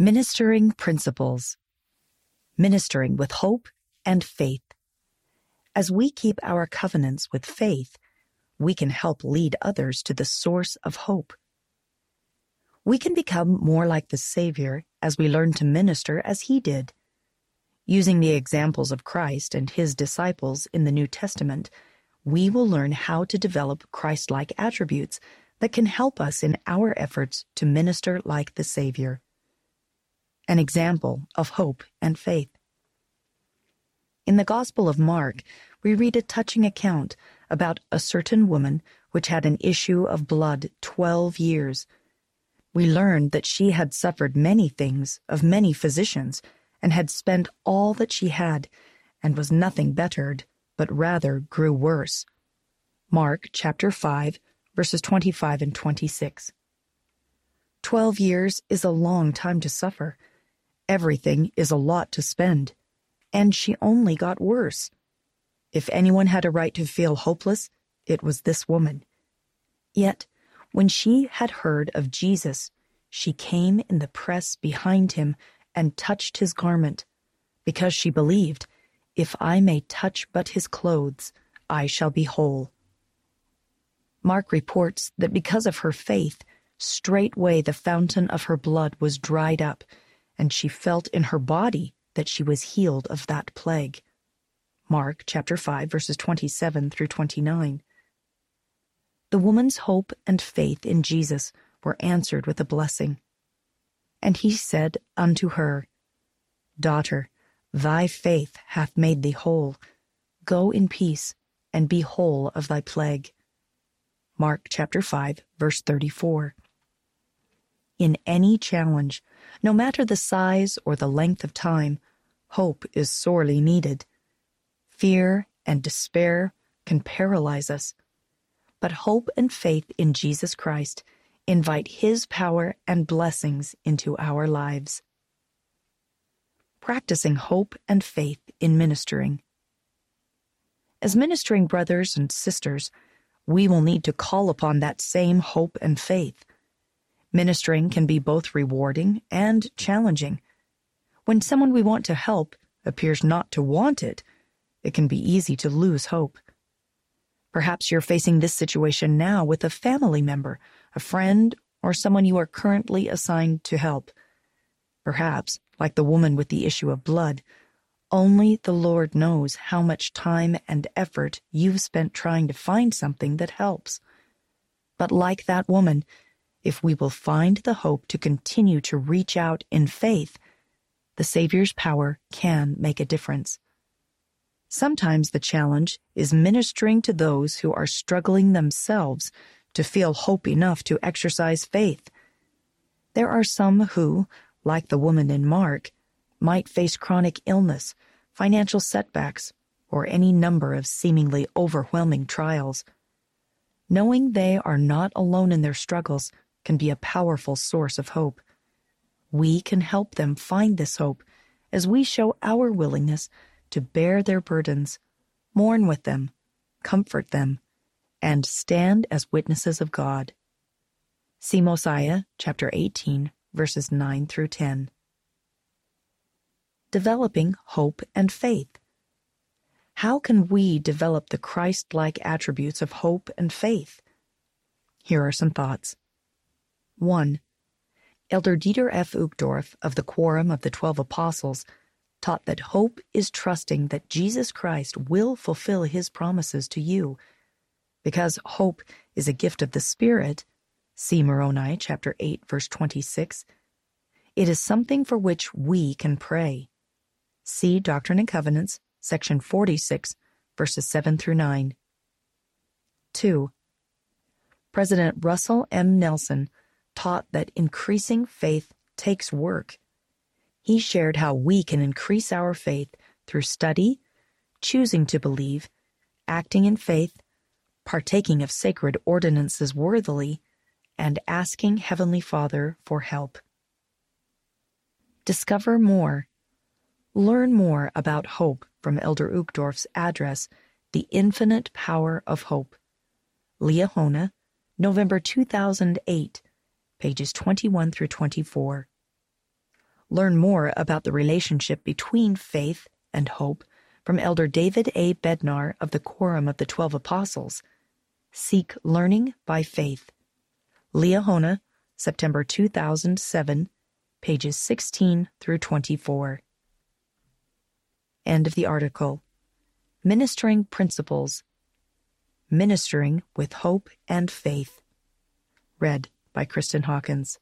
Ministering Principles Ministering with Hope and Faith. As we keep our covenants with faith, we can help lead others to the source of hope. We can become more like the Savior as we learn to minister as He did. Using the examples of Christ and His disciples in the New Testament, we will learn how to develop Christ like attributes that can help us in our efforts to minister like the Savior. An example of hope and faith. In the Gospel of Mark, we read a touching account about a certain woman which had an issue of blood twelve years. We learned that she had suffered many things of many physicians, and had spent all that she had, and was nothing bettered, but rather grew worse. Mark chapter 5, verses 25 and 26. Twelve years is a long time to suffer. Everything is a lot to spend. And she only got worse. If anyone had a right to feel hopeless, it was this woman. Yet, when she had heard of Jesus, she came in the press behind him and touched his garment, because she believed, If I may touch but his clothes, I shall be whole. Mark reports that because of her faith, straightway the fountain of her blood was dried up, and she felt in her body that she was healed of that plague. Mark chapter 5 verses 27 through 29. The woman's hope and faith in Jesus were answered with a blessing. And he said unto her, Daughter, thy faith hath made thee whole. Go in peace, and be whole of thy plague. Mark chapter 5, verse 34. In any challenge, no matter the size or the length of time, hope is sorely needed. Fear and despair can paralyze us, but hope and faith in Jesus Christ invite His power and blessings into our lives. Practicing hope and faith in ministering. As ministering brothers and sisters, we will need to call upon that same hope and faith. Ministering can be both rewarding and challenging. When someone we want to help appears not to want it, it can be easy to lose hope. Perhaps you're facing this situation now with a family member, a friend, or someone you are currently assigned to help. Perhaps, like the woman with the issue of blood, only the Lord knows how much time and effort you've spent trying to find something that helps. But like that woman, if we will find the hope to continue to reach out in faith, the Savior's power can make a difference. Sometimes the challenge is ministering to those who are struggling themselves to feel hope enough to exercise faith. There are some who, like the woman in Mark, might face chronic illness, financial setbacks, or any number of seemingly overwhelming trials. Knowing they are not alone in their struggles can be a powerful source of hope. We can help them find this hope as we show our willingness to bear their burdens, mourn with them, comfort them, and stand as witnesses of God. See Mosiah chapter 18, verses 9 through 10 developing hope and faith. How can we develop the Christ like attributes of hope and faith? Here are some thoughts. 1. Elder Dieter F. Uchtdorf of the Quorum of the Twelve Apostles taught that hope is trusting that Jesus Christ will fulfill his promises to you. Because hope is a gift of the Spirit, see Moroni chapter 8 verse 26, it is something for which we can pray. See Doctrine and Covenants, section 46, verses 7 through 9. 2. President Russell M. Nelson taught that increasing faith takes work. He shared how we can increase our faith through study, choosing to believe, acting in faith, partaking of sacred ordinances worthily, and asking Heavenly Father for help. Discover more Learn more about hope from Elder Uchtdorf's address, The Infinite Power of Hope. Liahona, November 2008, pages 21 through 24. Learn more about the relationship between faith and hope from Elder David A. Bednar of the Quorum of the Twelve Apostles. Seek Learning by Faith. Liahona, September 2007, pages 16 through 24. End of the article. Ministering Principles. Ministering with Hope and Faith. Read by Kristen Hawkins.